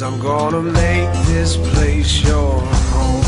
Cause I'm gonna make this place your home.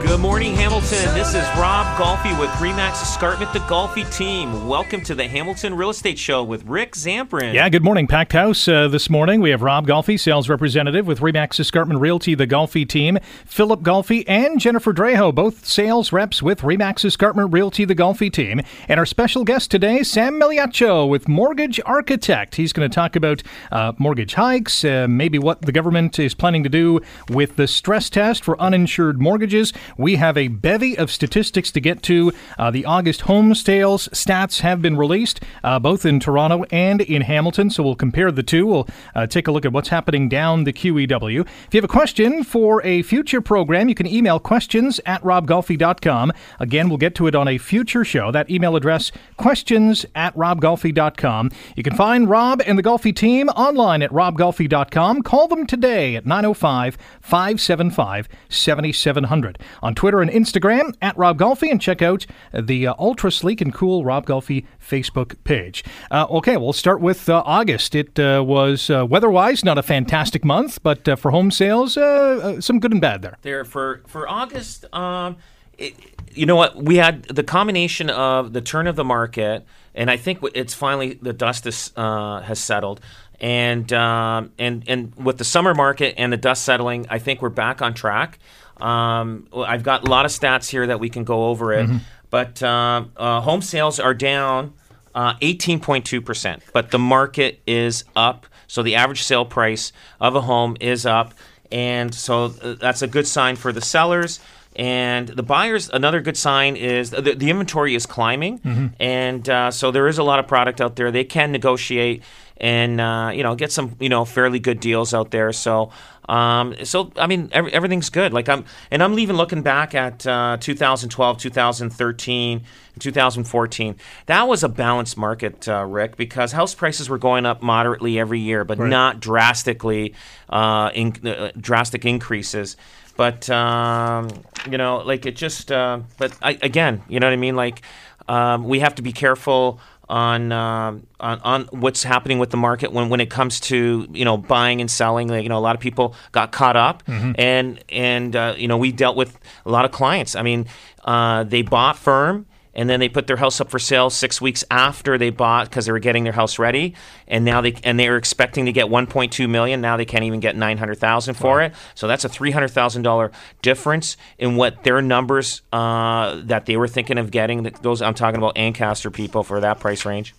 Good morning, Hamilton. This is Rob Golfi with Remax Escarpment, the Golfi team. Welcome to the Hamilton Real Estate Show with Rick Zamperin. Yeah, good morning. Packed house uh, this morning. We have Rob Golfi, sales representative with Remax Escarpment Realty, the Golfi team, Phillip Golfi, and Jennifer Draho, both sales reps with Remax Escarpment Realty, the Golfi team. And our special guest today, Sam Migliaccio with Mortgage Architect. He's going to talk about uh, mortgage hikes, uh, maybe what the government is planning to do with the stress test for uninsured mortgages. We have a bevy of statistics to get to. Uh, the August home sales stats have been released, uh, both in Toronto and in Hamilton. So we'll compare the two. We'll uh, take a look at what's happening down the QEW. If you have a question for a future program, you can email questions at robgolfi.com. Again, we'll get to it on a future show. That email address, questions at robgolfi.com. You can find Rob and the Golfi team online at robgolfi.com. Call them today at 905 575 7700. On Twitter and Instagram at Rob Check out the uh, ultra sleek and cool Rob Golfi Facebook page. Uh, okay, we'll start with uh, August. It uh, was uh, weather-wise not a fantastic month, but uh, for home sales, some good and bad there. There for for August. Um, it, you know what? We had the combination of the turn of the market, and I think it's finally the dust is, has settled and um, and and with the summer market and the dust settling, I think we're back on track. Um, I've got a lot of stats here that we can go over it, mm-hmm. but uh, uh, home sales are down uh, 18.2 percent, but the market is up. So the average sale price of a home is up, and so uh, that's a good sign for the sellers. And the buyers, another good sign is the, the inventory is climbing, mm-hmm. and uh, so there is a lot of product out there. They can negotiate and uh, you know get some you know fairly good deals out there. So um, so I mean every, everything's good. Like I'm and I'm even looking back at uh, 2012, 2013, 2014. That was a balanced market, uh, Rick, because house prices were going up moderately every year, but right. not drastically uh, in, uh, drastic increases. But um, you know, like it just. Uh, but I, again, you know what I mean. Like um, we have to be careful on, uh, on on what's happening with the market when, when it comes to you know buying and selling. Like, you know, a lot of people got caught up, mm-hmm. and and uh, you know we dealt with a lot of clients. I mean, uh, they bought firm and then they put their house up for sale six weeks after they bought because they were getting their house ready, and now they and they were expecting to get 1.2 million. Now they can't even get 900,000 for wow. it. So that's a 300,000 dollar difference in what their numbers uh, that they were thinking of getting. Those I'm talking about Ancaster people for that price range.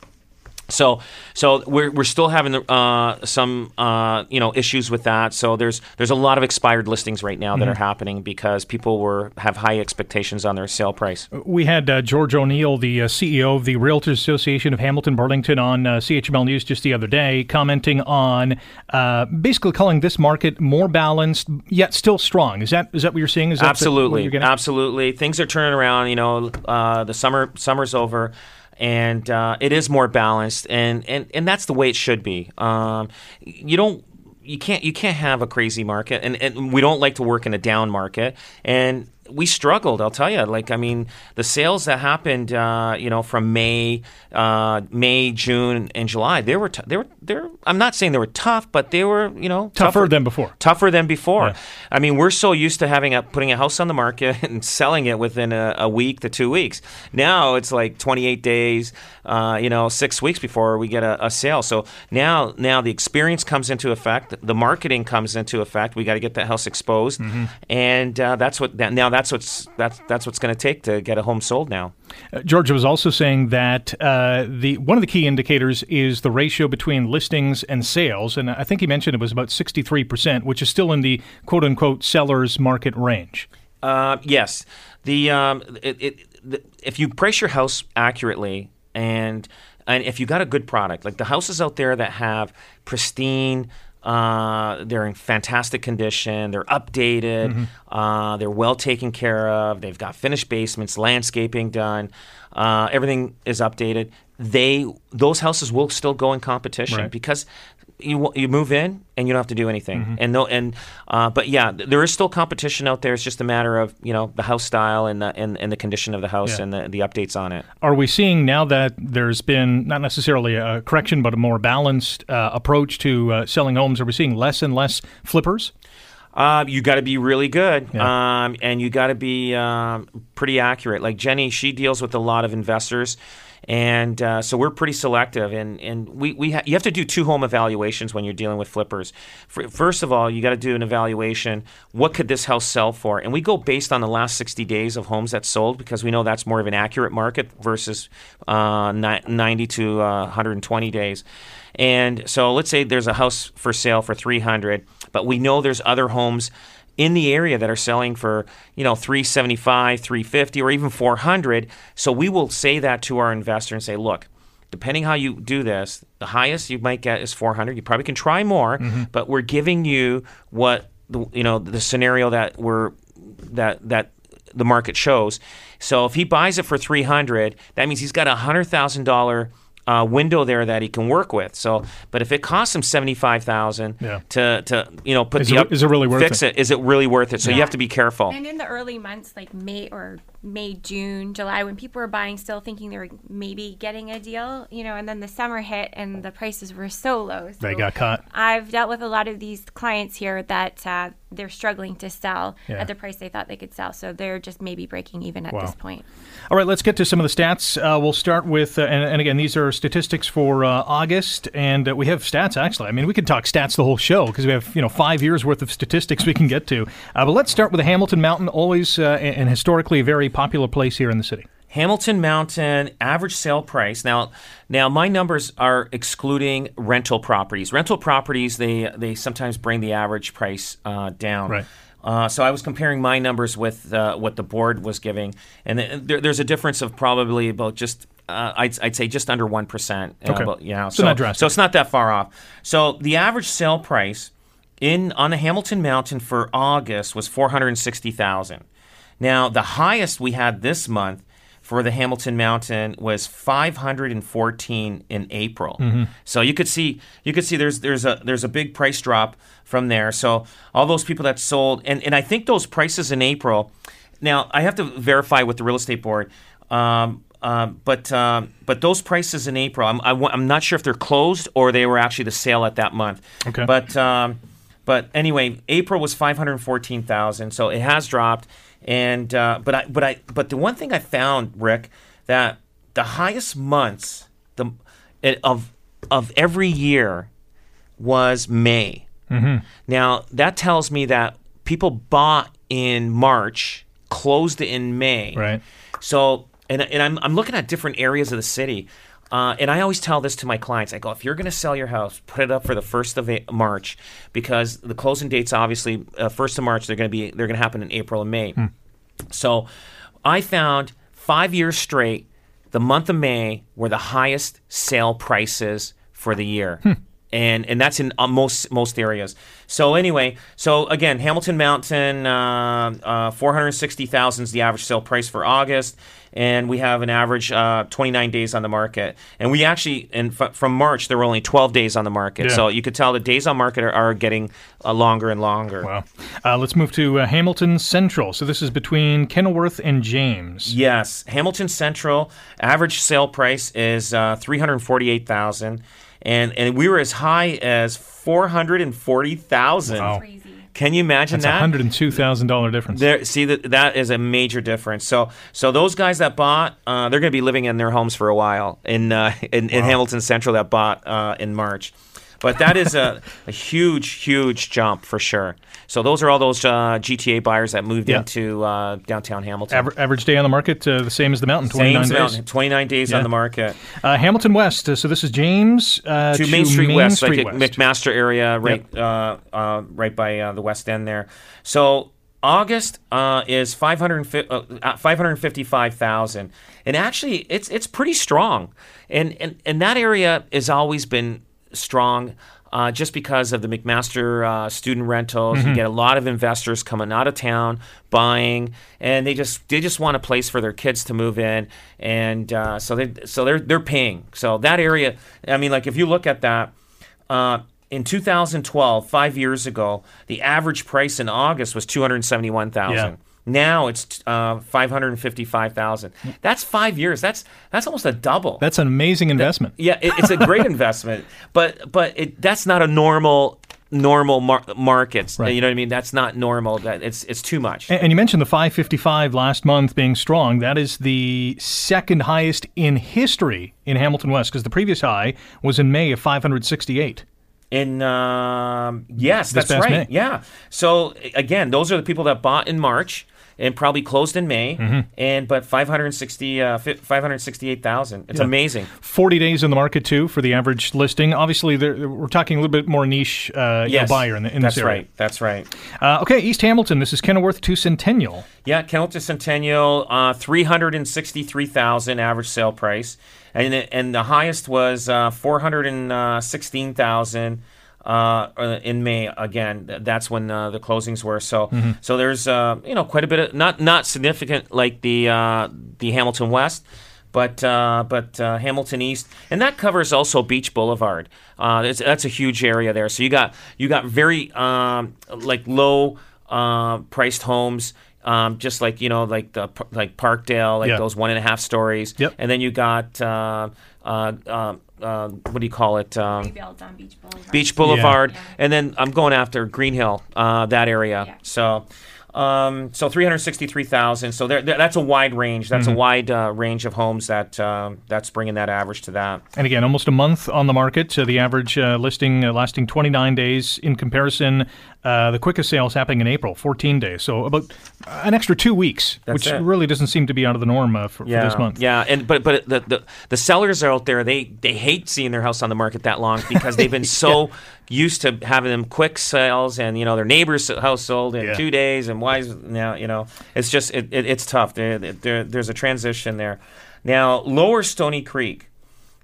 So, so we're, we're still having uh, some uh, you know issues with that. So there's there's a lot of expired listings right now that mm-hmm. are happening because people were have high expectations on their sale price. We had uh, George O'Neill, the uh, CEO of the Realtors Association of Hamilton Burlington, on uh, CHML News just the other day, commenting on uh, basically calling this market more balanced yet still strong. Is that is that what you're seeing? Is that absolutely absolutely things are turning around. You know, the summer summer's over and uh, it is more balanced, and, and, and that's the way it should be. Um, you don't you can't you can't have a crazy market, and, and we don't like to work in a down market, and we struggled. I'll tell you. Like, I mean, the sales that happened, uh, you know, from May, uh, May, June, and July, they were, t- they were, they were. I'm not saying they were tough, but they were, you know, tougher, tougher than before. Tougher than before. Yeah. I mean, we're so used to having a putting a house on the market and selling it within a, a week to two weeks. Now it's like 28 days, uh, you know, six weeks before we get a, a, sale. So now, now the experience comes into effect, the marketing comes into effect. We got to get that house exposed, mm-hmm. and uh, that's what that, now that's what's that's that's what's going to take to get a home sold now. Uh, Georgia was also saying that uh, the one of the key indicators is the ratio between listings and sales, and I think he mentioned it was about sixty three percent, which is still in the quote unquote seller's market range. Uh, yes, the, um, it, it, the if you price your house accurately and and if you got a good product, like the houses out there that have pristine Uh, they're in fantastic condition. They're updated. Mm-hmm. Uh, they're well taken care of. They've got finished basements, landscaping done. Uh, everything is updated. They those houses will still go in competition Right. because you you move in and you don't have to do anything. Mm-hmm. And no and uh, but yeah, there is still competition out there. It's just a matter of you know the house style and the and, and the condition of the house Yeah. and the, the updates on it. Are we seeing now that there's been not necessarily a correction, but a more balanced uh, approach to uh, selling homes? Are we seeing less and less flippers? Uh, you got to be really good, Yeah. um, and you got to be um, pretty accurate. Like Jenny, she deals with a lot of investors, and uh, so we're pretty selective. And and we, we ha- you have to do two home evaluations when you're dealing with flippers. F- First of all, you got to do an evaluation. What could this house sell for? And we go based on the last 60 days of homes that sold because we know that's more of an accurate market versus uh, 90 to uh, 120 days. And so let's say there's a house for sale for 300, but we know there's other homes in the area that are selling for, you know, 375, 350 or even 400. So we will say that to our investor and say, "Look, depending how you do this, the highest you might get is 400. You probably can try more, mm-hmm. but we're giving you what the, you know, the scenario that we're that that the market shows. So if he buys it for 300, that means he's got a $100,000 uh, window there that he can work with. So, but if it costs him seventy five thousand Yeah. to to you know put Is the it- up, is it really worth fix it? Is it really worth it? So you have to be careful. And in the early months, like May or May, June, July, when people were buying, still thinking they were maybe getting a deal, you know, and then the summer hit and the prices were so low. They got caught. I've dealt with a lot of these clients here that uh, they're struggling to sell Yeah. at the price they thought they could sell. So they're just maybe breaking even at Wow. this point. All right, let's get to some of the stats. Uh, we'll start with, uh, and, and again, these are statistics for uh, August, and uh, we have stats actually. I mean, we could talk stats the whole show because we have you know five years worth of statistics we can get to. Uh, but let's start with the Hamilton Mountain, always uh, and historically very popular place here in the city. Hamilton Mountain average sale price. Now, now my numbers are excluding rental properties. Rental properties they they sometimes bring the average price uh, down. Right. Uh, so I was comparing my numbers with uh, what the board was giving, and there, there's a difference of probably about just uh, I'd, I'd say just under one percent. Okay. yeah, So not drastic. so it's not that far off. So the average sale price in on the Hamilton Mountain for August was four hundred sixty thousand. Now the highest we had this month for the Hamilton Mountain was 514 in April. So you could see you could see there's there's a there's a big price drop from there. So all those people that sold and, and I think those prices in April. Now I have to verify with the real estate board. Um, um, but um, but those prices in April, I'm I, am i am not sure if they're closed or they were actually the sale at that month. Okay. But um, but anyway, April was five hundred fourteen thousand, so it has dropped. And uh, but I but I but the one thing I found, Rick, that the highest months the of of every year was May. Now that tells me that people bought in March, closed in May. Right. So, and, and I'm, I'm looking at different areas of the city. Uh, and I always tell this to my clients. I go, if you're going to sell your house, put it up for the first of March, because the closing dates, obviously, uh, first of March, they're going to be they're going to happen in April and May. So, I found five years straight, the month of May were the highest sale prices for the year. And, and that's in uh, most most areas. So anyway, so again, Hamilton Mountain, uh, uh, four hundred sixty thousand is the average sale price for August, and we have an average uh, twenty nine days on the market. And we actually, and f- from March, there were only twelve days on the market. Yeah. So you could tell the days on market are, are getting uh, longer and longer. Wow. Uh, let's move to uh, Hamilton Central. So this is between Kenilworth and James. Yes, Hamilton Central average sale price is uh, three hundred forty-eight thousand, and and we were as high as four hundred and forty thousand. Wow. Can you imagine That's a that? hundred and two thousand dollar difference. There, see that that is a major difference. So, so those guys that bought, uh, they're going to be living in their homes for a while in uh, in, in Hamilton Central that bought uh, in March. But that is a, a huge, huge jump for sure. So those are all those uh, GTA buyers that moved Yeah. into uh, downtown Hamilton. Aver- average day on the market, uh, the same as the mountain, twenty Same as days. Mountain, 29 days Yeah. on the market. Uh, Hamilton West. Uh, so this is James uh, to Main Street West, Street like West. McMaster area, right, uh, uh, right by uh, the West End there. So August uh, is 500, uh, 555,000. And actually, it's it's pretty strong. And, and, and that area has always been strong. uh, just because of the McMaster uh, student rentals. You get a lot of investors coming out of town buying, and they just they just want a place for their kids to move in, and uh, so they so they're they're paying. So that area, I mean, like if you look at that. Uh, in 2012, five years ago, the average price in August was 271,000. Yeah. Now it's uh, 555,000. That's five years. That's that's almost a double. That's an amazing investment. Yeah, it, it's a great investment, but but it, that's not a normal normal mar- markets. Right. You know what I mean? That's not normal. That it's it's too much. And and you mentioned the 555 last month being strong. That is the second highest in history in Hamilton West because the previous high was in May of 568. In um, yes, This that's right. May. Yeah. So again, those are the people that bought in March and probably closed in May. Mm-hmm. And but 560, uh, 568,000. It's yeah. amazing. 40 days in the market too for the average listing. Obviously, we're talking a little bit more niche uh, yes. buyer in, the, in That's area. That's right. That's right. Uh, okay, East Hamilton. This is Kenilworth to Centennial. Yeah, Kenilworth to Centennial, uh, 363,000 average sale price. And, and the highest was uh, 416,000 uh, uh, in May again, that's when uh, the closings were. So, so there's uh, you know quite a bit of not not significant like the uh, the Hamilton West, but uh, but uh, Hamilton East, and that covers also Beach Boulevard. Uh, that's, that's a huge area there. So you got you got very um, like low uh, priced homes. Um, just like you know, like the like Parkdale, like Yeah. those one and a half stories, Yep. and then you got uh, uh, uh, uh, what do you call it? Um, Rebuilds on Beach Boulevard. Beach Boulevard, Yeah. and then I'm going after Green Hill, uh, that area. Yeah. So, um, so 363,000. So there, there- that's a wide range. That's a wide uh, range of homes that um that's bringing that average to that. And again, almost a month on the market. Uh, the average uh, listing uh, lasting 29 days. In comparison, uh, the quickest sales happening in April, 14 days. So about an extra two weeks, That's which it. really doesn't seem to be out of the norm uh, for, Yeah, for this month. yeah, and but but the, the the sellers out there they they hate seeing their house on the market that long because they've been so used to having them quick sales and you know their neighbor's house sold in Yeah. two days and why is now you know it's just it, it, it's tough. There, there there's a transition there. Now Lower Stony Creek.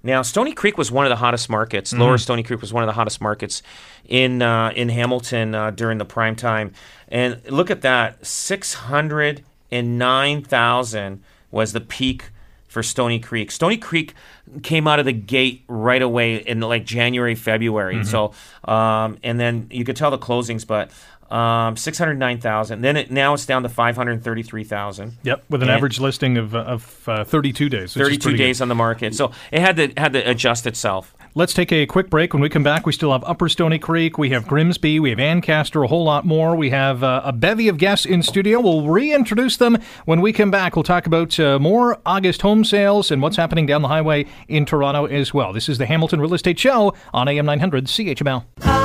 Now, Stony Creek was one of the hottest markets. Mm-hmm. Lower Stony Creek was one of the hottest markets in uh, in Hamilton uh, during the prime time. And look at that, six hundred and nine thousand was the peak for Stony Creek. Stony Creek came out of the gate right away in like January, February. Mm-hmm. So, um, and then you could tell the closings, but um, six hundred nine thousand. Then it now it's down to five hundred thirty three thousand. Yep, with an And- average listing of, of uh, 32 days. 32 pretty good. days on the market. So it had to had to adjust itself. Let's take a quick break. When we come back, we still have Upper Stony Creek, we have Grimsby, we have Ancaster, a whole lot more. We have uh, a bevy of guests in studio. We'll reintroduce them when we come back. We'll talk about uh, more August home sales and what's happening down the highway in Toronto as well. This is the Hamilton Real Estate Show on AM 900 CHML.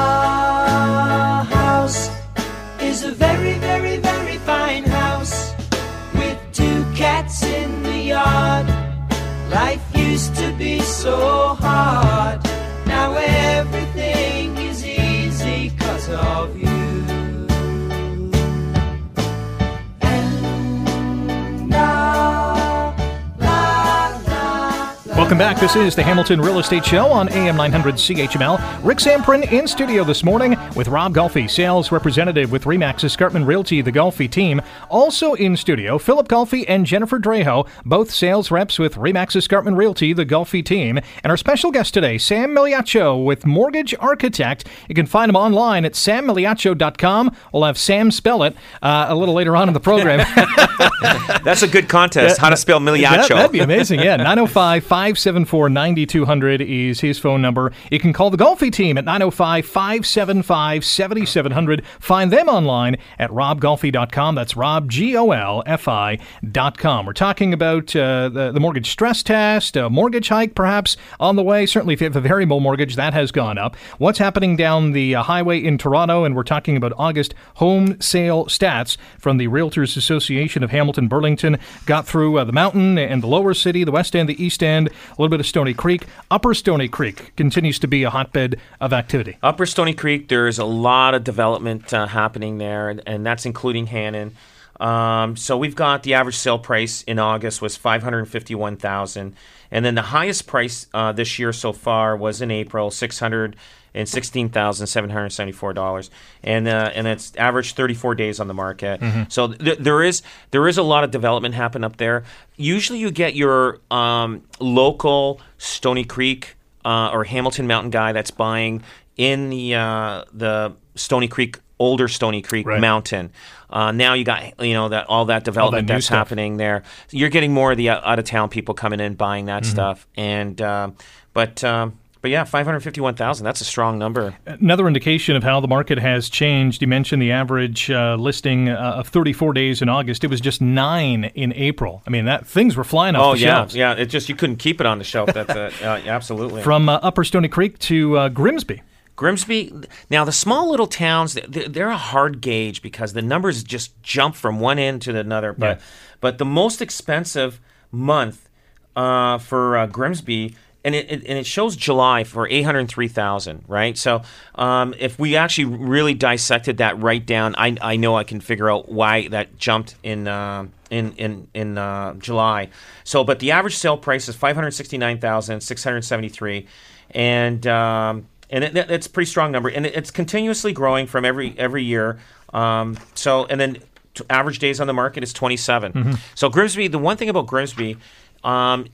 Welcome back. This is the Hamilton Real Estate Show on AM 900 CHML. Rick Zamperin in studio this morning with Rob Golfi, sales representative with Remax Escarpment Realty, the Golfi team. Also in studio, Phillip Golfi and Jennifer Draho, both sales reps with Remax Escarpment Realty, the Golfi team. And our special guest today, Sam Migliaccio with Mortgage Architect. You can find him online at sammigliaccio.com. We'll have Sam spell it uh, a little later on in the program. That's a good contest. How to spell Migliaccio. That, would be amazing. Yeah, 905 574 9200 is his phone number. You can call the Golfi team at 905 575 7700. Find them online at robgolfi.com. That's rob, G O L F I.com. We're talking about uh, the, the mortgage stress test, a mortgage hike perhaps on the way. Certainly, if you have a variable mortgage, that has gone up. What's happening down the uh, highway in Toronto? And we're talking about August home sale stats from the Realtors Association of Hamilton Burlington. Got through uh, the mountain and the lower city, the west end, the east end, a little bit of Stony Creek. Upper Stony Creek continues to be a hotbed of activity. Upper Stony Creek, there's a lot of development uh, happening there, and, and that's including Hannon. Um, so we've got the average sale price in August was five hundred fifty-one thousand, and then the highest price uh, this year so far was in April six hundred and sixteen thousand seven hundred seventy-four dollars, and uh, and it's average thirty-four days on the market. So th- there is there is a lot of development happen up there. Usually, you get your um, local Stony Creek uh, or Hamilton Mountain guy that's buying in the uh, the Stony Creek older Stony Creek Right. mountain. Uh, now you got you know that all that development new that's stuff. happening there. You're getting more of the out of town people coming in buying that Mm-hmm. stuff, and um, but um, but yeah, five hundred fifty one thousand. That's a strong number. Another indication of how the market has changed. You mentioned the average uh, listing uh, of 34 days in August. It was just nine in April. I mean, that things were flying off Oh the yeah, shelves. yeah. Yeah. It just you couldn't keep it on the shelf. That's uh, uh, absolutely. From uh, Upper Stony Creek to uh, Grimsby. Grimsby. Now, the small little towns, they're, they're a hard gauge because the numbers just jump from one end to another. But, Yeah. but the most expensive month uh, for uh, Grimsby, and it, it, and it shows July for eight hundred three thousand. Right. So, um, if we actually really dissected that right down, I, I know I can figure out why that jumped in. Uh, in in in uh, July, so but the average sale price is five hundred sixty nine thousand six hundred seventy three, and um, and it, it's a pretty strong number, and it, it's continuously growing from every every year. Um, so, and then t- average days on the market is 27. So Grimsby, the one thing about Grimsby, um,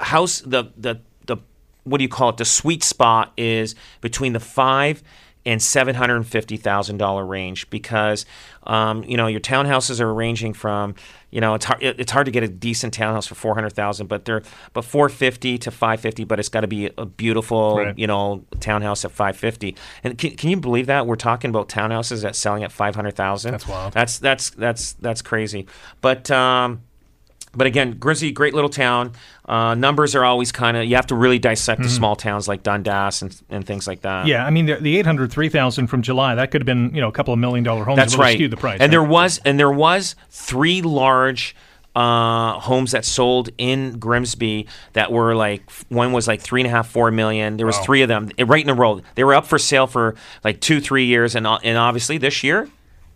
house the the the what do you call it? The sweet spot is between the five and seven hundred and fifty thousand dollar range because um, you know your townhouses are ranging from you know it's hard it's hard to get a decent townhouse for four hundred thousand but they're but four fifty to five fifty but it's got to be a beautiful Right. you know townhouse at five fifty and can, can you believe that we're talking about townhouses that selling at five hundred thousand That's wild. that's that's that's that's crazy but um, but again, Grimsby, great little town. Uh, numbers are always kind of you have to really dissect the small towns like Dundas and, and things like that. Mm-hmm. Yeah, I mean, the, the 803,000 from July, that could have been, you know, a couple of million dollar homes. that's right. skewed the price. and there was and there was three large uh, homes that sold in Grimsby that were like one was like three and a half, four million. There was Wow. three of them eh, right in a row. They were up for sale for like two, three years, and uh, and obviously this year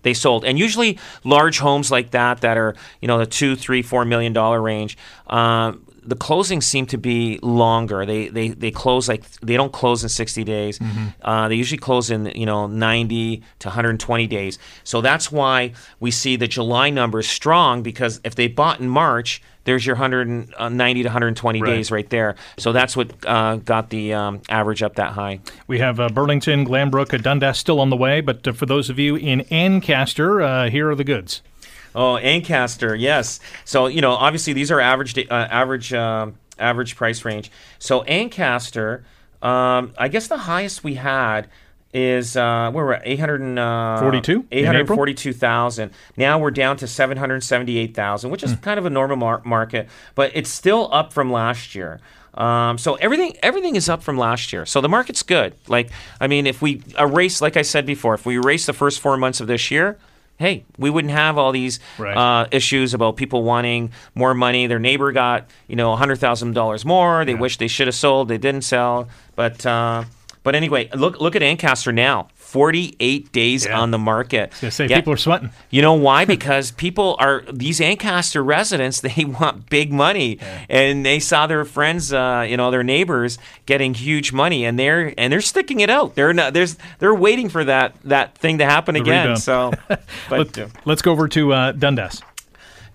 they sold. And usually large homes like that that are you know the two, three, four million dollar range. Um, the closings seem to be longer. They, they they close like they don't close in 60 days. Uh, they usually close in you know 90 to 120 days. So that's why we see the July numbers strong because if they bought in March, there's your 190 to 120 Right. days right there. So that's what uh, got the um, average up that high. We have uh, Burlington, Glanbrook, uh, Dundas still on the way, but uh, for those of you in Ancaster, uh, here are the goods. Oh, Ancaster, yes. So you know, obviously these are average uh, average um average price range. So Ancaster, um, I guess the highest we had is uh, where we're at eight hundred and uh, 42 in eight hundred April? forty-two thousand. Now we're down to seven hundred seventy-eight thousand, which is Hmm. kind of a normal mar- market, but it's still up from last year. Um, so everything everything is up from last year. So the market's good. Like I mean, if we erase, like I said before, if we erase the first four months of this year. Hey, we wouldn't have all these Right. uh, issues about people wanting more money. Their neighbor got, you know, hundred thousand dollars more. They wish they should have sold. They didn't sell. But uh, but anyway, look look at Ancaster now. Forty-eight days Yeah. on the market. They say Yeah. people are sweating. You know why? Because people are these Ancaster residents. They want big money, and they saw their friends, uh, you know, their neighbors getting huge money, and they're and they're sticking it out. They're not. There's they're waiting for that that thing to happen again. rebound. So, but. uh, Let's go over to uh, Dundas.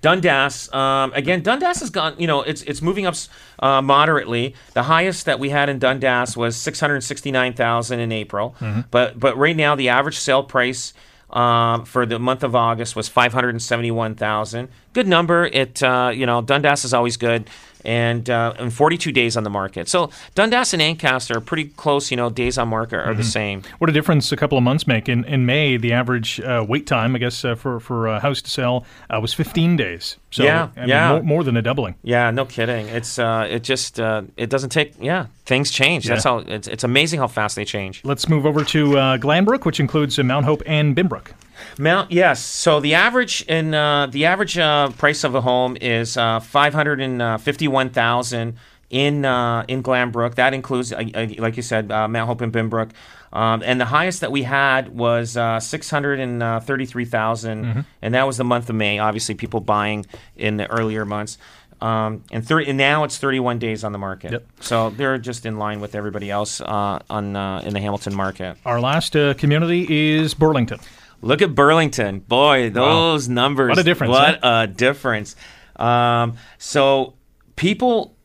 Dundas, um, again, Dundas has gone. You know, it's it's moving up uh, moderately. The highest that we had in Dundas was six hundred sixty nine thousand in April, but but right now the average sale price um, for the month of August was five hundred seventy one thousand. Good number. It uh, you know Dundas is always good. And, uh, and 42 days on the market. So Dundas and Ancaster are pretty close. You know, days on market are the same. What a difference a couple of months make. In in May, the average uh, wait time, I guess, uh, for for a house to sell uh, was 15 days. So Yeah, I mean, yeah. more, more than a doubling. Yeah, no kidding. It's uh, it just uh, it doesn't take. Yeah, things change. That's how it's, it's amazing how fast they change. Let's move over to uh, Glanbrook, which includes uh, Mount Hope and Binbrook. Mount yes. So the average in uh, the average uh, price of a home is uh, five hundred and fifty one thousand in uh, in Glanbrook. That includes, uh, uh, like you said, uh, Mount Hope and Binbrook. Um, and the highest that we had was uh, 633,000, Mm-hmm. and that was the month of May. Obviously, people buying in the earlier months. Um, and, 30, and now it's 31 days on the market. Yep. So they're just in line with everybody else uh, on uh, in the Hamilton market. Our last uh, community is Burlington. Look at Burlington. Boy, those numbers. What a difference, What a difference. Um, so people,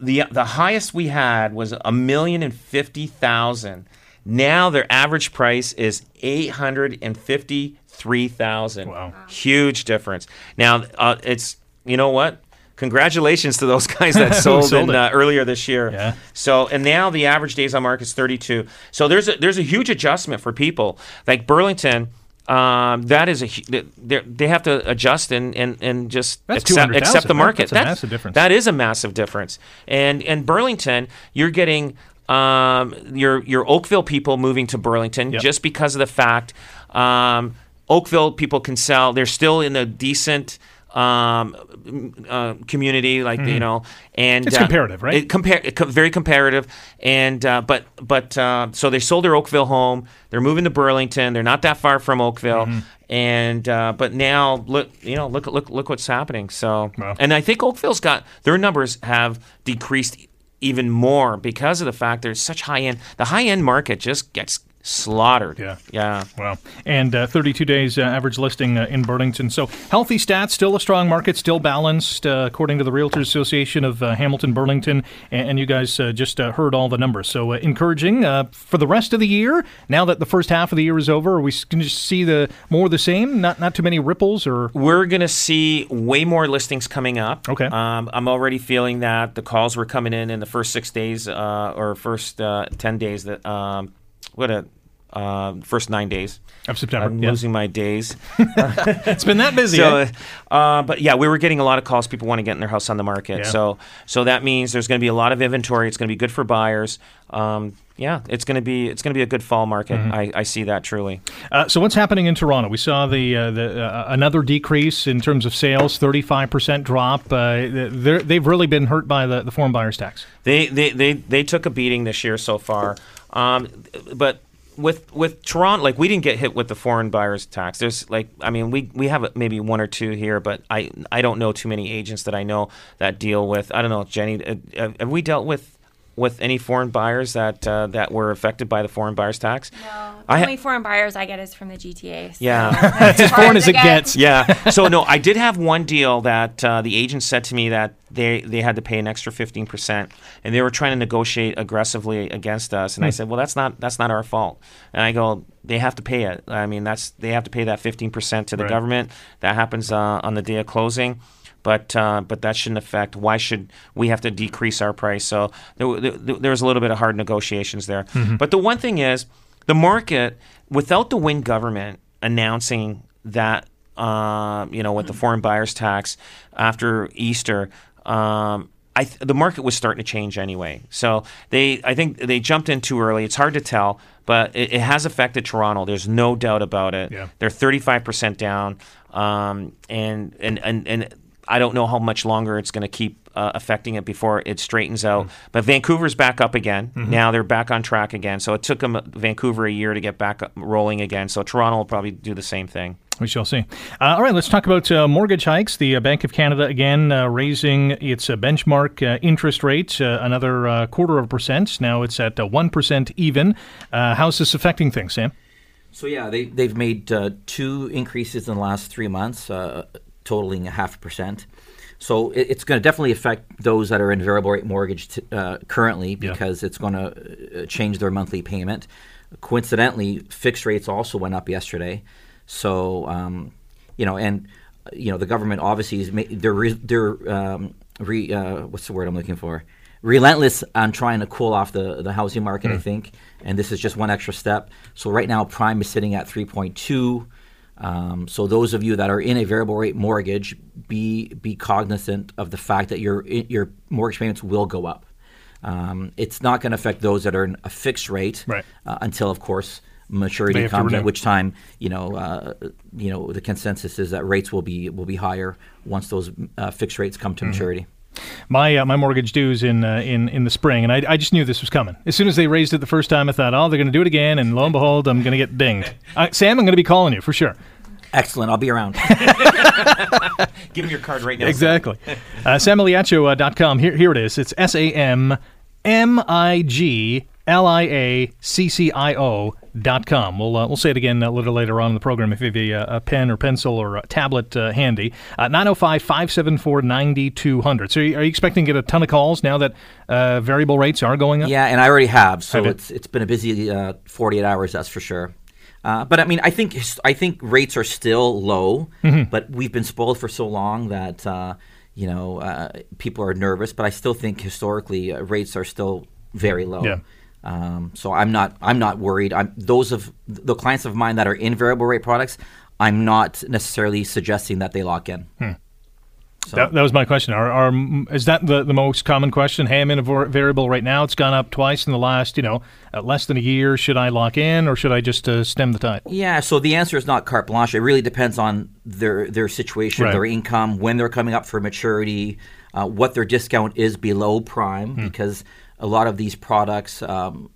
the the highest we had was a million and fifty thousand. Now their average price is eight hundred and fifty three thousand. Wow. Huge difference. Now uh, it's you know what. Congratulations to those guys that sold, sold in, uh, earlier this year. Yeah. So and now the average days on market is 32. So there's a there's a huge adjustment for people like Burlington. Um, that is a they they have to adjust and and, and just That's accept, accept the market. That's a massive difference. That is a massive difference. And and Burlington, you're getting um, your your Oakville people moving to Burlington Yep. just because of the fact um, Oakville people can sell. They're still in a decent um, uh, community, like you know, and Mm-hmm. It's uh, comparative, right? It compare it very comparative, and uh, but but uh, so they sold their Oakville home. They're moving to Burlington. They're not that far from Oakville, Mm-hmm. and uh, but now look, you know, look look look what's happening. So, Wow. and I think Oakville's got their numbers have decreased even more because of the fact there's such high end. The high end market just gets slaughtered. Yeah. yeah. Wow. And uh, 32 days uh, average listing uh, in Burlington. So healthy stats, still a strong market, still balanced, uh, according to the Realtors Association of uh, Hamilton Burlington. And, and you guys uh, just uh, heard all the numbers. So uh, encouraging uh, for the rest of the year. Now that the first half of the year is over, are we going to see the more of the same? Not not too many ripples or. We're going to see way more listings coming up. Okay. Um, I'm already feeling that the calls were coming in in the first six days uh, or first uh, 10 days that, um, what a, uh, first nine days. Of September. I'm yeah. losing my days. It's been that busy. So, eh? uh, but yeah, we were getting a lot of calls. People want to get in their house on the market. Yeah. So, so that means there's going to be a lot of inventory. It's going to be good for buyers. Um, yeah, it's going to be it's going to be a good fall market. Mm-hmm. I, I see that truly. Uh, so what's happening in Toronto? We saw the uh, the uh, another decrease in terms of sales, 35 percent drop. Uh, they've really been hurt by the, the foreign buyers tax. They they, they they took a beating this year so far, um, but with with Toronto, like we didn't get hit with the foreign buyers tax. There's like I mean we we have maybe one or two here, but I I don't know too many agents that I know that deal with. I don't know, Jenny. Uh, have we dealt with? With any foreign buyers that uh, that were affected by the foreign buyers tax? No, the I ha- only foreign buyers I get is from the GTA. so Yeah. that's as foreign as it get. gets. yeah. So no, I did have one deal that uh, the agent said to me that they they had to pay an extra fifteen percent, and they were trying to negotiate aggressively against us. And I said, well, that's not that's not our fault. And I go, they have to pay it. I mean, that's they have to pay that fifteen percent to the Right. government. That happens uh, on the day of closing. But uh, but that shouldn't affect. Why should we have to decrease our price? So there, there, there was a little bit of hard negotiations there. But the one thing is, the market without the Wynne government announcing that um, you know with the foreign buyers tax after Easter. Um, I th- the market was starting to change anyway, so they I think they jumped in too early. It's hard to tell, but it, it has affected Toronto. There's no doubt about it. Yeah. They're 35 percent down, um, and, and and and I don't know how much longer it's going to keep uh, affecting it before it straightens out. But Vancouver's back up again. Now they're back on track again. So it took them Vancouver a year to get back rolling again. So Toronto will probably do the same thing. We shall see. Uh, all right, let's talk about uh, mortgage hikes. The uh, Bank of Canada again uh, raising its uh, benchmark uh, interest rate uh, another uh, quarter of a percent. Now it's at uh, one percent even. Uh, how's this affecting things, Sam? So yeah, they they've made uh, two increases in the last three months, uh, totaling a half percent. So it, it's going to definitely affect those that are in variable rate mortgage t- uh, currently Yeah. because it's going to uh, change their monthly payment. Coincidentally, fixed rates also went up yesterday. So um, you know, and uh, you know, the government obviously is ma- they're re- they're um, re, uh, what's the word I'm looking for? Relentless on trying to cool off the the housing market, I think, and this is just one extra step. So right now, prime is sitting at 3.2. Um, so those of you that are in a variable rate mortgage, be be cognizant of the fact that your your mortgage payments will go up. Um, it's not going to affect those that are in a fixed rate Right. uh, until, of course, maturity comes. At which time, you know, uh, you know, the consensus is that rates will be will be higher once those uh, fixed rates come to Mm-hmm. maturity. My uh, my mortgage dues in uh, in in the spring, and I, I just knew this was coming. As soon as they raised it the first time, I thought, oh, they're going to do it again, and lo and behold, I'm going to get dinged. Uh, Sam, I'm going to be calling you for sure. Excellent. I'll be around. Give him your card right now. Exactly. Uh, SamMigliaccio.com. Here, here it is. It's S A M M I G L I A C C I O dot com. We'll, uh, we'll say it again a little later on in the program if you have a, uh, a pen or pencil or a tablet uh, handy. 905 574 9200. So, are you, expecting to get a ton of calls now that uh, variable rates are going up? Yeah, and I already have. So it's it's been a busy uh, 48 hours, that's for sure. Uh, but I mean, I think I think rates are still low, Mm-hmm. but we've been spoiled for so long that uh, you know uh, people are nervous. But I still think historically uh, rates are still very low. Yeah. Um, so I'm not I'm not worried. I'm those of the clients of mine that are in variable rate products. I'm not necessarily suggesting that they lock in. Hmm. So, That, that was my question. Are, are is that the, the most common question? Hey, I'm in a var- variable right now. It's gone up twice in the last, you know, uh, less than a year. Should I lock in or should I just uh, stem the tide? Yeah, so the answer is not carte blanche. It really depends on their their situation, Right. their income, when they're coming up for maturity, uh, what their discount is below prime, Hmm. because a lot of these products, um,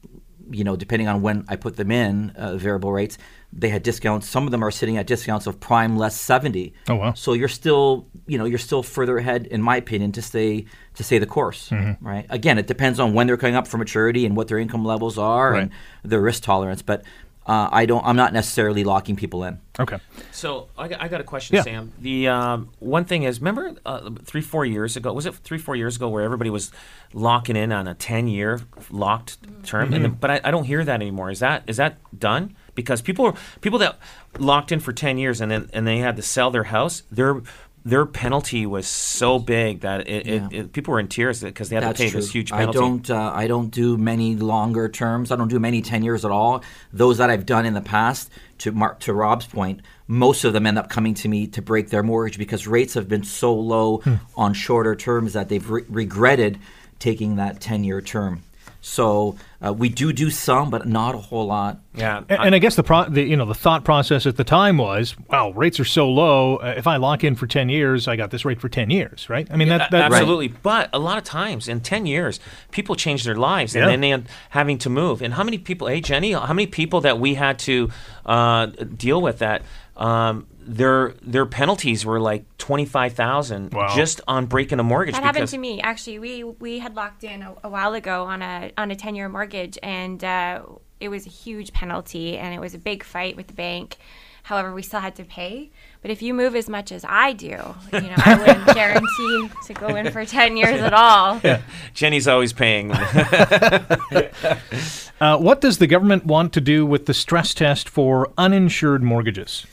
you know, depending on when I put them in, uh, variable rates, they had discounts. Some of them are sitting at discounts of prime less seventy. Oh, wow. So you're still, you know, you're still further ahead, in my opinion, to stay to stay the course, Mm-hmm. right? Again, it depends on when they're coming up for maturity and what their income levels are and their risk tolerance, but. Uh, I don't. I'm not necessarily locking people in. Okay. So I got, I got a question, Yeah. Sam. The um, one thing is, remember uh, three, four years ago? Was it three, four years ago where everybody was locking in on a ten-year locked term? And then, but I, I don't hear that anymore. Is that is that done? Because people people that locked in for ten years and then and they had to sell their house, their their penalty was so big that it, Yeah. it, it people were in tears because they had That's to pay true. this huge penalty. I don't. Uh, I don't do many longer terms. I don't do many ten years at all. Those that I've done in the past, to Mark, to Rob's point, most of them end up coming to me to break their mortgage because rates have been so low Hmm. on shorter terms that they've re- regretted taking that ten year term. So uh, we do do some, but not a whole lot. yeah, And, and I guess the, pro- the you know the thought process at the time was, wow, rates are so low. Uh, if I lock in for ten years, I got this rate for ten years, right? I mean that A- that's absolutely. But a lot of times in 10 years, people change their lives Yeah. and then they end having to move. And how many people, hey, Jenny, how many people that we had to uh, deal with that? Um, their their penalties were like twenty five thousand Wow. just on breaking a mortgage. That happened to me actually. We we had locked in a, a while ago on a on a ten year mortgage, and uh, it was a huge penalty, and it was a big fight with the bank. However, we still had to pay. But if you move as much as I do, you know, I wouldn't guarantee to go in for ten years at all. Jenny's always paying. Uh, what does the government want to do with the stress test for uninsured mortgages?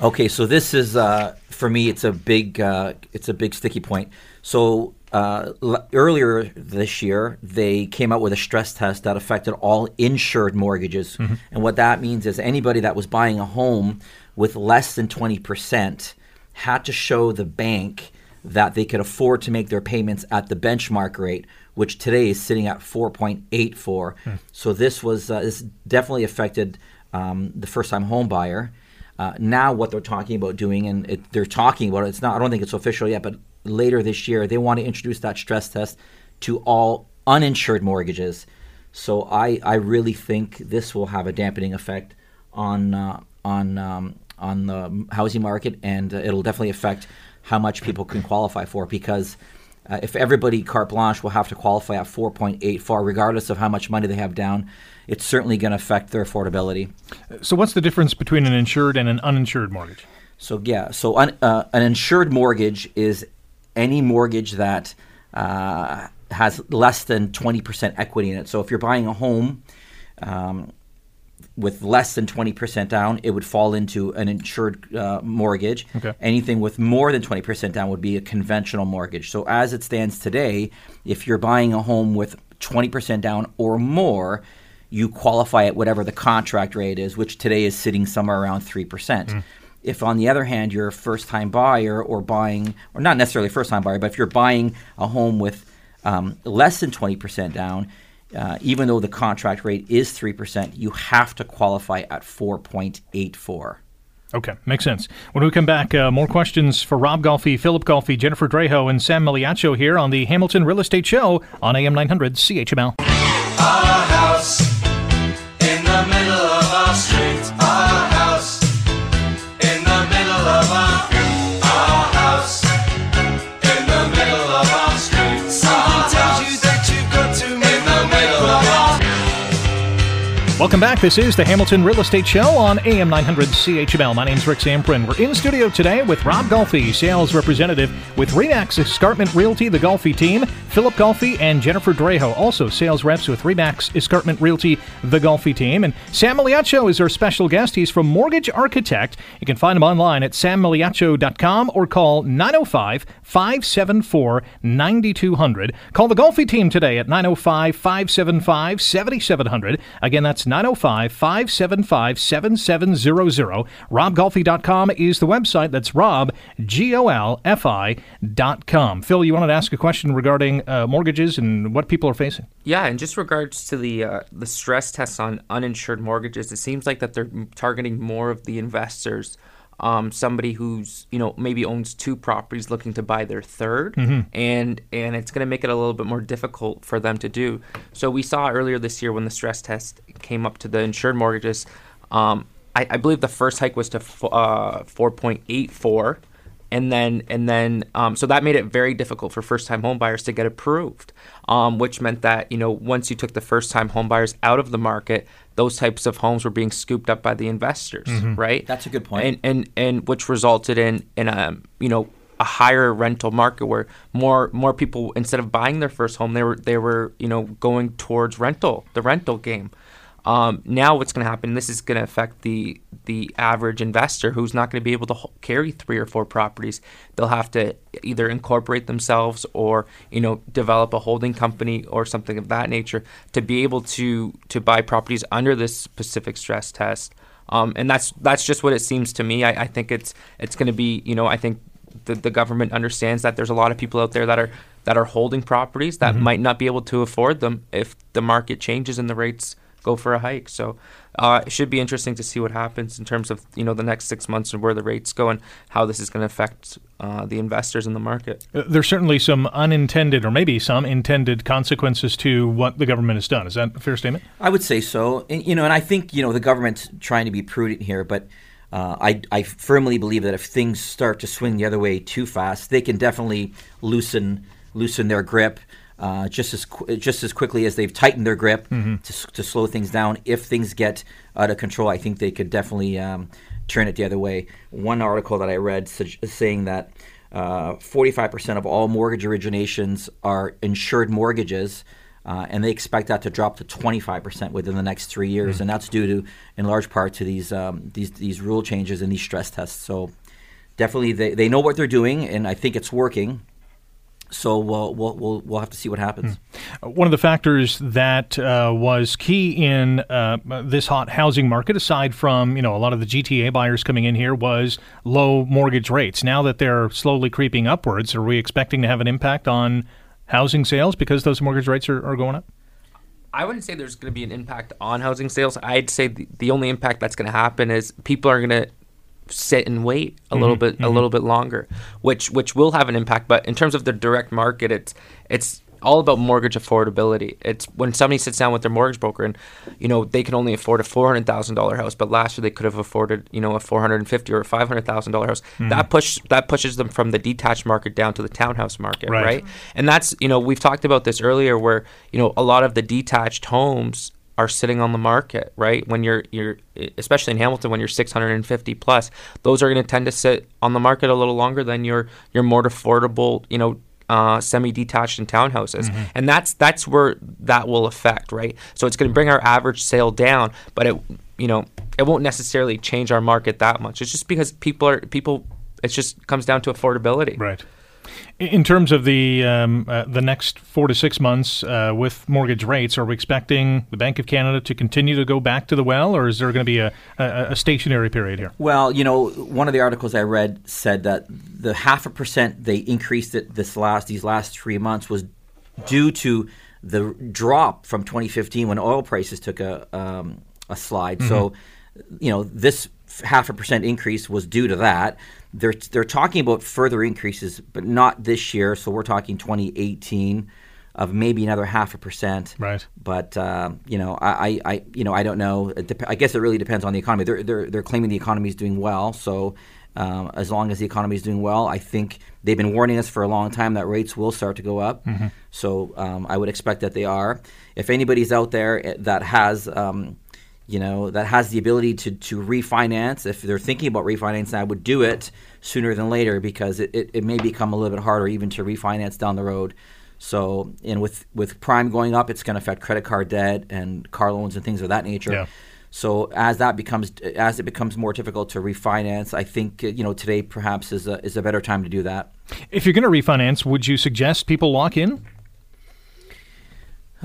Okay, so this is uh, for me. It's a big, uh, it's a big sticky point. So uh, l- earlier this year, they came out with a stress test that affected all insured mortgages, and what that means is anybody that was buying a home with less than twenty percent had to show the bank that they could afford to make their payments at the benchmark rate, which today is sitting at 4.84. So this was uh, this definitely affected um, the first-time home buyer. Uh, now, what they're talking about doing, and it, they're talking about it, it's not. I don't think it's official yet, but later this year they want to introduce that stress test to all uninsured mortgages. So I, I really think this will have a dampening effect on uh, on um, on the housing market, and uh, it'll definitely affect how much people can qualify for because. Uh, if everybody carte blanche will have to qualify at 4.84, regardless of how much money they have down, it's certainly going to affect their affordability. So what's the difference between an insured and an uninsured mortgage? So yeah, so un, uh, an insured mortgage is any mortgage that uh, has less than twenty percent equity in it. So if you're buying a home um, with less than twenty percent down, it would fall into an insured uh, mortgage. Okay. Anything with more than twenty percent down would be a conventional mortgage. So as it stands today, if you're buying a home with twenty percent down or more, you qualify at whatever the contract rate is, which today is sitting somewhere around three percent. If, on the other hand, you're a first time buyer or buying, or not necessarily first time buyer, but if you're buying a home with um, less than 20% down, uh, even though the contract rate is 3%, you have to qualify at 4.84. Okay, makes sense. When we come back, uh, more questions for Rob Golfi, Phillip Golfi, Jennifer Draho, and Sam Migliaccio here on the Hamilton Real Estate Show on AM 900 CHML. Welcome back. This is the Hamilton Real Estate Show on AM 900 CHML. My name's Rick Zamperin. We're in studio today with Rob Golfi, sales representative with Remax Escarpment Realty, the Golfi team, Phillip Golfi, and Jennifer Draho, also sales reps with Remax Escarpment Realty, the Golfi team. And Sam Migliaccio is our special guest. He's from Mortgage Architect. You can find him online at sammigliaccio.com or call 905 574 9200. Call the Golfi team today at 905 575 7700. Again, that's 905 575 7700. RobGolfi.com is the website. That's Rob, G O L F I dot com. Phil, you wanted to ask a question regarding uh, mortgages and what people are facing? Yeah, and just regards to the uh, the stress tests on uninsured mortgages, it seems like that they're targeting more of the investors. Um, somebody who's you know maybe owns two properties looking to buy their 3rd and and it's going to make it a little bit more difficult for them to do. So we saw earlier this year when the stress test came up to the insured mortgages, um, I, I believe the first hike was to f- uh, 4.84 and then and then um, so that made it very difficult for first time home buyers to get approved um, which meant that you know once you took the first time home buyers out of the market those types of homes were being scooped up by the investors right? That's a good point. and and and which resulted in in a you know a higher rental market where more more people instead of buying their first home they were they were you know going towards rental the rental game um, now what's going to happen this is going to affect the the average investor who's not going to be able to carry three or four properties. They'll have to either incorporate themselves or you know develop a holding company or something of that nature to be able to to buy properties under this specific stress test. Um, and that's that's just what it seems to me. I, I think it's it's going to be you know I think the, the government understands that there's a lot of people out there that are that are holding properties that might not be able to afford them if the market changes and the rates go for a hike. So uh, it should be interesting to see what happens in terms of you know the next six months and where the rates go and how this is going to affect uh, the investors in the market. Uh, There's certainly some unintended or maybe some intended consequences to what the government has done. Is that a fair statement? I would say so. And, you know, and I think you know the government's trying to be prudent here, but uh, I I firmly believe that if things start to swing the other way too fast, they can definitely loosen loosen their grip. Uh, just as qu- just as quickly as they've tightened their grip to, s- to slow things down. If things get out of control, I think they could definitely um, turn it the other way. One article that I read sug- saying that uh, 45% of all mortgage originations are insured mortgages, uh, and they expect that to drop to 25% within the next three years, and that's due to, in large part, to these um, these these rule changes and these stress tests. So definitely, they, they know what they're doing, and I think it's working. So we'll we'll we'll, we'll have to see what happens. One of the factors that uh, was key in uh, this hot housing market, aside from you know a lot of the GTA buyers coming in here, was low mortgage rates. Now that they're slowly creeping upwards, are we expecting to have an impact on housing sales because those mortgage rates are, are going up? I wouldn't say there's going to be an impact on housing sales. I'd say the, the only impact that's going to happen is people are going to sit and wait a little mm-hmm, bit a mm-hmm. little bit longer, which which will have an impact. But in terms of the direct market, it's it's all about mortgage affordability. It's when somebody sits down with their mortgage broker and you know they can only afford a four hundred thousand dollar house, but last year they could have afforded you know a four hundred and fifty or a five hundred thousand dollar house. Mm-hmm. That push that pushes them from the detached market down to the townhouse market, Right. right? And that's you know we've talked about this earlier, where you know a lot of the detached homes are sitting on the market, right? When you're you're especially in Hamilton when you're 650 plus, those are going to tend to sit on the market a little longer than your your more affordable, you know, uh, semi-detached and townhouses, and that's that's where that will affect, right? So it's going to bring our average sale down, but it you know it won't necessarily change our market that much. It's just because people are people. It just comes down to affordability. Right. In- terms of the um, uh, the next four to six months uh, with mortgage rates, are we expecting the Bank of Canada to continue to go back to the well, or is there going to be a, a, a stationary period here? Well, you know, one of the articles I read said that the half a percent they increased it this last these last three months was due to the drop from 2015 when oil prices took a um, a slide. So, you know, this half a percent increase was due to that. They're they're talking about further increases, but not this year. So we're talking 2018 of maybe another half a percent. Right. But uh, you know, I, I, you know, I don't know. It dep- I guess it really depends on the economy. They're they're, they're claiming the economy is doing well. So um, as long as the economy is doing well, I think they've been warning us for a long time that rates will start to go up. So um, I would expect that they are. If anybody's out there eh, that has um, you know, that has the ability to, to refinance. If they're thinking about refinancing, I would do it sooner than later because it, it, it may become a little bit harder even to refinance down the road. So, and with, with prime going up, it's going to affect credit card debt and car loans and things of that nature. Yeah. So as that becomes as it becomes more difficult to refinance, I think you know today perhaps is a is a better time to do that. If you're going to refinance, would you suggest people lock in?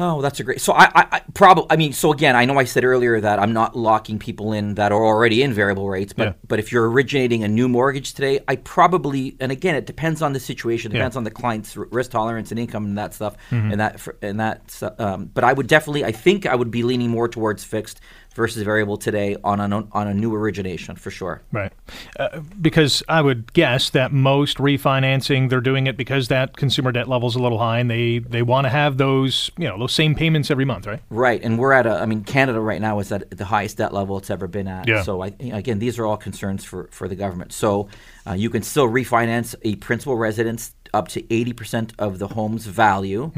Oh, that's a great. So I, I, I probably. I mean, so again, I know I said earlier that I'm not locking people in that are already in variable rates, but Yeah. but if you're originating a new mortgage today, I probably. And again, it depends on the situation, depends on the client's risk tolerance and income and that stuff, Mm-hmm. and that and that. Um, but I would definitely. I think I would be leaning more towards fixed versus variable today on a on a new origination for sure. Right. Uh, because I would guess that most refinancing, they're doing it because that consumer debt level's a little high and they, they want to have those, you know, those same payments every month, right? Right, and we're at a. I mean, Canada right now is at the highest debt level it's ever been at. Yeah. So I, again, these are all concerns for for the government. So uh, you can still refinance a principal residence up to eighty percent of the home's value.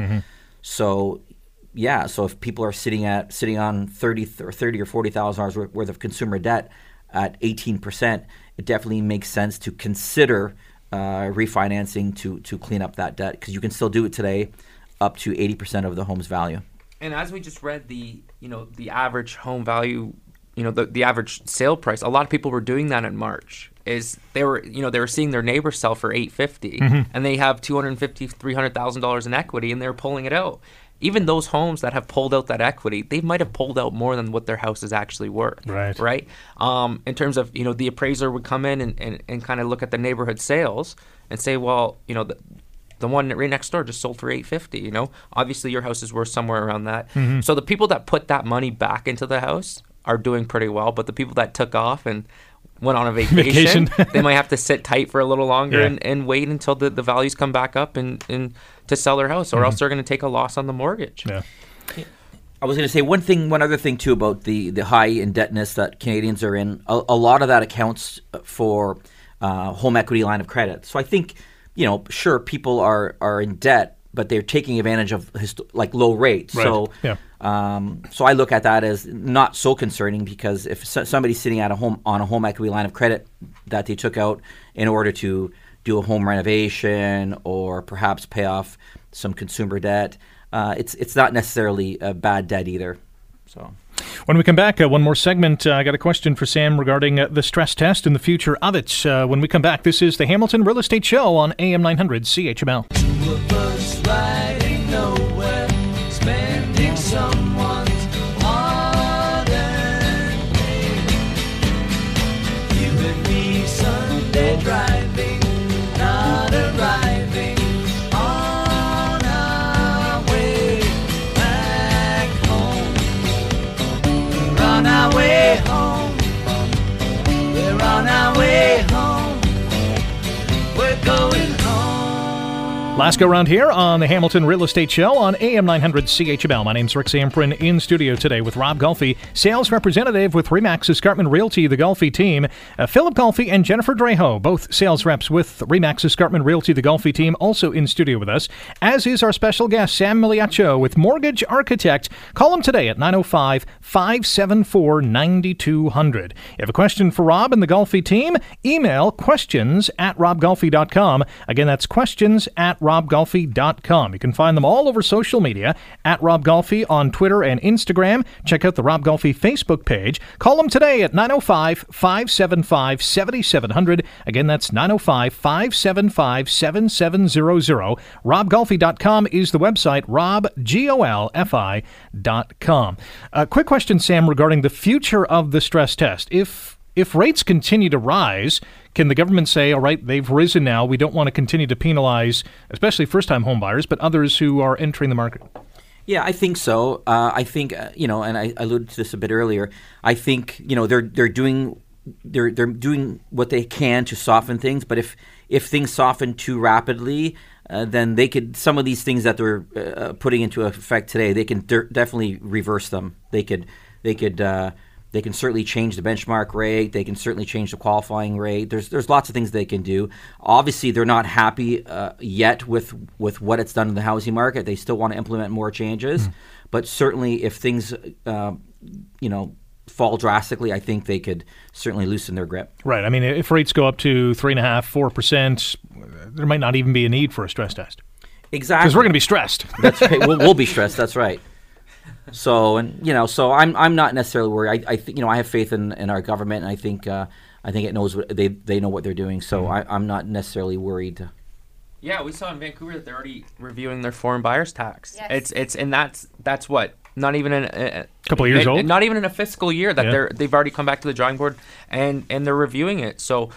So yeah, so if people are sitting at sitting on thirty or thirty or forty thousand dollars worth of consumer debt at eighteen percent, it definitely makes sense to consider uh, refinancing to to clean up that debt because you can still do it today up to eighty percent of the home's value. And as we just read the, you know, the average home value, you know, the, the average sale price, a lot of people were doing that in March. Is they were, you know, they were seeing their neighbor sell for 850 and they have 250 300,000 dollars in equity and they're pulling it out. Even those homes that have pulled out that equity, they might have pulled out more than what their house is actually worth. Right. Right. Um, in terms of, you know, the appraiser would come in and, and, and kind of look at the neighborhood sales and say, well, you know, the, the one right next door just sold for 850 you know obviously your house is worth somewhere around that so the people that put that money back into the house are doing pretty well but the people that took off and went on a vacation, Vacation. they might have to sit tight for a little longer Yeah. and, and wait until the, the values come back up and, and to sell their house or else they're going to take a loss on the mortgage Yeah. I was going to say one thing, one other thing too about the the high indebtedness that Canadians are in. A, a lot of that accounts for uh, home equity line of credit. So I think, you know, sure, people are are in debt, but they're taking advantage of like low rates. Right. So Yeah. um, so I look at that as not so concerning because if so- somebody's sitting at a home on a home equity line of credit that they took out in order to do a home renovation or perhaps pay off some consumer debt, uh, it's it's not necessarily a bad debt either. So. When we come back, uh, one more segment. Uh, I got a question for Sam regarding uh, the stress test and the future of it. Uh, when we come back, this is the Hamilton Real Estate Show on AM 900 CHML. Riding Last go round here on the Hamilton Real Estate Show on AM 900 CHML. My name's Rick Zamperin in studio today with Rob Golfi, sales representative with Remax Escarpment Realty, the Golfi team, uh, Phillip Golfi and Jennifer Draho, both sales reps with Remax Escarpment Realty, the Golfi team, also in studio with us, as is our special guest, Sam Migliaccio with Mortgage Architect. Call him today at 905 574 9200. You have a question for Rob and the Golfi team? Email questions at robgolfi.com. Again, that's questions at robgolfi.com. You can find them all over social media at Rob Golfi on Twitter and Instagram. Check out the Rob Golfi Facebook page. Call them today at 905 575 7700. Again, that's 905 575 7700. RobGolfi.com is the website, robgolfi.com. A quick question, Sam, regarding the future of the stress test. If if rates continue to rise, can the government say, all right, they've risen now, we don't want to continue to penalize, especially first time home buyers, but others who are entering the market? Yeah, I think so. Uh, I think uh, you know, and I, alluded to this a bit earlier. I think you know they're they're doing they're they're doing what they can to soften things. But if if things soften too rapidly, uh, then they could some of these things that they're uh, putting into effect today, they can de- definitely reverse them. They could they could. Uh, they can certainly change the benchmark rate. They can certainly change the qualifying rate. There's there's lots of things they can do. Obviously, they're not happy uh, yet with with what it's done in the housing market. They still want to implement more changes. But certainly, if things uh, you know fall drastically, I think they could certainly loosen their grip. Right. I mean, if rates go up to three and a half, four percent, there might not even be a need for a stress test Exactly. because we're going to be stressed. That's right. we'll, we'll be stressed. That's right. So and you know, so I'm I'm not necessarily worried. I, I think you know I have faith in, in our government, and I think uh, I think it knows what they they know what they're doing. So I, I'm not necessarily worried. Yeah, we saw in Vancouver that they're already reviewing their foreign buyers tax. Yes. It's it's and that's that's what not even in a, Couple years a- old? Not even in a fiscal year that Yeah. they're they've already come back to the drawing board and and they're reviewing it. So.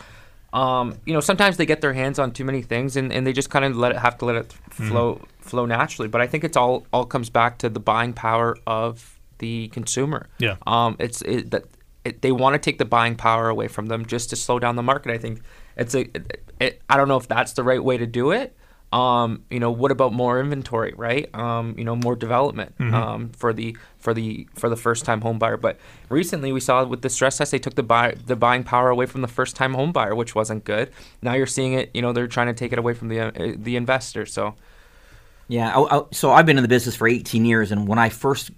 Um, you know, sometimes they get their hands on too many things, and, and they just kind of let it have to let it Mm-hmm. flow flow naturally. But I think it's all all comes back to the buying power of the consumer. Yeah. Um, it's it, that it, they want to take the buying power away from them just to slow down the market. I think it's a. It, it, I don't know if that's the right way to do it. Um, you know, what about more inventory, right? Um, you know, more development um, for the for the for the first time home buyer. But recently, we saw with the stress test, they took the buy the buying power away from the first time home buyer, which wasn't good. Now you're seeing it. You know, they're trying to take it away from the uh, the investor. So Yeah. I, I, so I've been in the business for 18 years, and when I first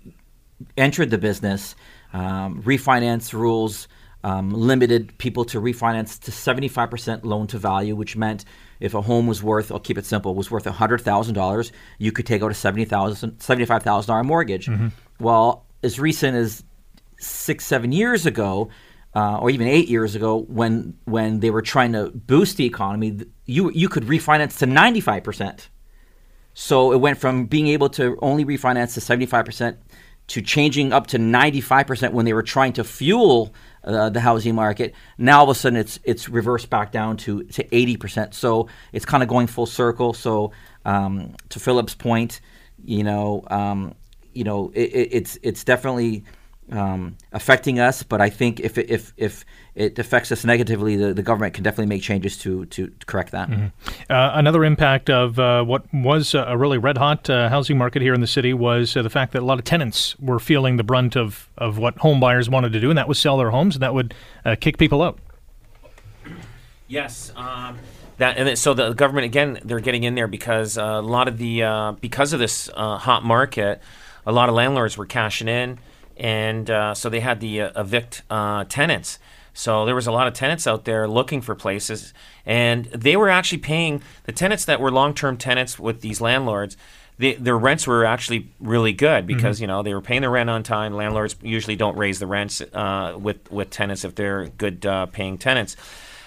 entered the business, um, refinance rules um, limited people to refinance to 75% loan to value, which meant if a home was worth, I'll keep it simple, was worth $100,000, you could take out a $70,000 $75,000 mortgage. Well, as recent as six, seven years ago, uh, or even eight years ago, when when they were trying to boost the economy, you you could refinance to 95 percent. So it went from being able to only refinance to 75% to changing up to 95% when they were trying to fuel uh, the housing market. Now all of a sudden it's it's reversed back down to, to 80%. So it's kind of going full circle. So um, to Phillip's point, you know, um, you know, it, it, it's it's definitely um, affecting us. But I think if it, if if it affects us negatively, the, the government can definitely make changes to to correct that. Uh, another impact of uh, what was a a really red hot uh, housing market here in the city was uh, the fact that a lot of tenants were feeling the brunt of, of what home buyers wanted to do, and that was sell their homes, and that would uh, kick people out. Yes, um, that and so the government again they're getting in there because uh, a lot of the uh, because of this uh, hot market, a lot of landlords were cashing in, and uh, so they had the uh, evict uh, tenants. So there was a lot of tenants out there looking for places, and they were actually paying the tenants that were long-term tenants with these landlords. The, their rents were actually really good because you know they were paying their rent on time. Landlords usually don't raise the rents uh, with with tenants if they're good uh, paying tenants.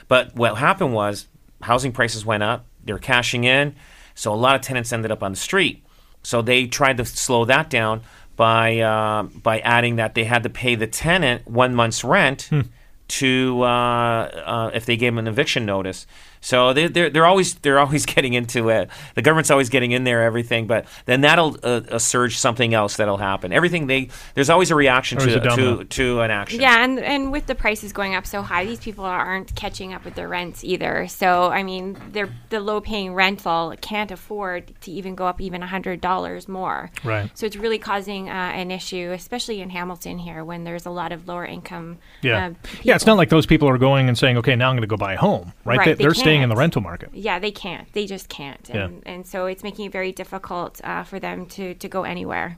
But what happened was housing prices went up. They were cashing in, so a lot of tenants ended up on the street. So they tried to slow that down by uh, by adding that they had to pay the tenant one month's rent to uh, uh, if they gave them an eviction notice. So they, they're they're always they're always getting into it. The government's always getting in there, everything. But then that'll uh, uh, surge something else that'll happen. Everything they there's always a reaction Always to a to to an action. Yeah, and and with the prices going up so high, these people aren't catching up with their rents either. So I mean, they're the low paying rental can't afford to even go up even hundred dollars more. Right. So it's really causing uh, an issue, especially in Hamilton here, when there's a lot of lower income. Yeah. Uh, yeah, it's not like those people are going and saying, okay, now I'm going to go buy a home, right? Right, they, they they're staying in the rental market. Yeah, they can't. They just can't. Yeah. And, and so it's making it very difficult uh, for them to, to go anywhere.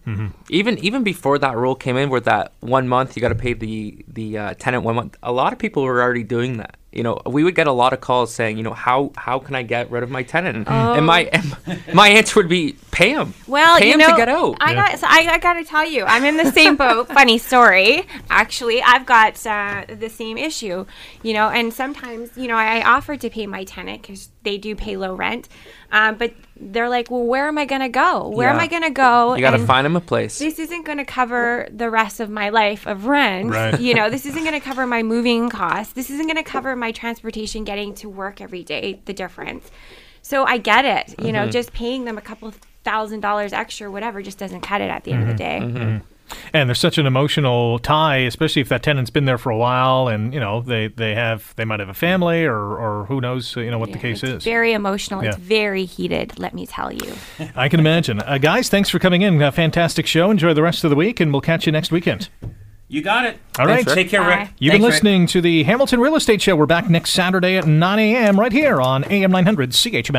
even even before that rule came in, where that one month you got to pay the the uh, tenant one month, a lot of people were already doing that. You know, we would get a lot of calls saying, you know, how how can I get rid of my tenant? And, and my and my answer would be pay him. Well, pay you him know, to get out. I got. So I, I got to tell you, I'm in the same boat. Funny story. Actually, I've got uh, the same issue. You know, and sometimes, you know, I offer to pay my tenant because they do pay low rent, um, but they're like, "Well, where am I going to go? Where am I going to go?" you got to find them a place. This isn't going to cover the rest of my life of rent. Right. You know, this isn't going to cover my moving costs. This isn't going to cover my transportation getting to work every day, the difference. So I get it. You know, mm-hmm. just paying them a couple thousand dollars extra, whatever, just doesn't cut it at the end of the mm-hmm. day. Mm-hmm. And there's such an emotional tie, especially if that tenant's been there for a while, and you know they they have they might have a family or or who knows you know what the case it's is. Very emotional. It's very heated. Let me tell you. I can imagine. Uh, guys, thanks for coming in. A fantastic show. Enjoy the rest of the week, and we'll catch you next weekend. You got it. All right. Take care, Bye. Rick. You've Thanks, been Rick. listening to the Hamilton Real Estate Show. We're back next Saturday at 9 a.m. right here on AM 900 CHML.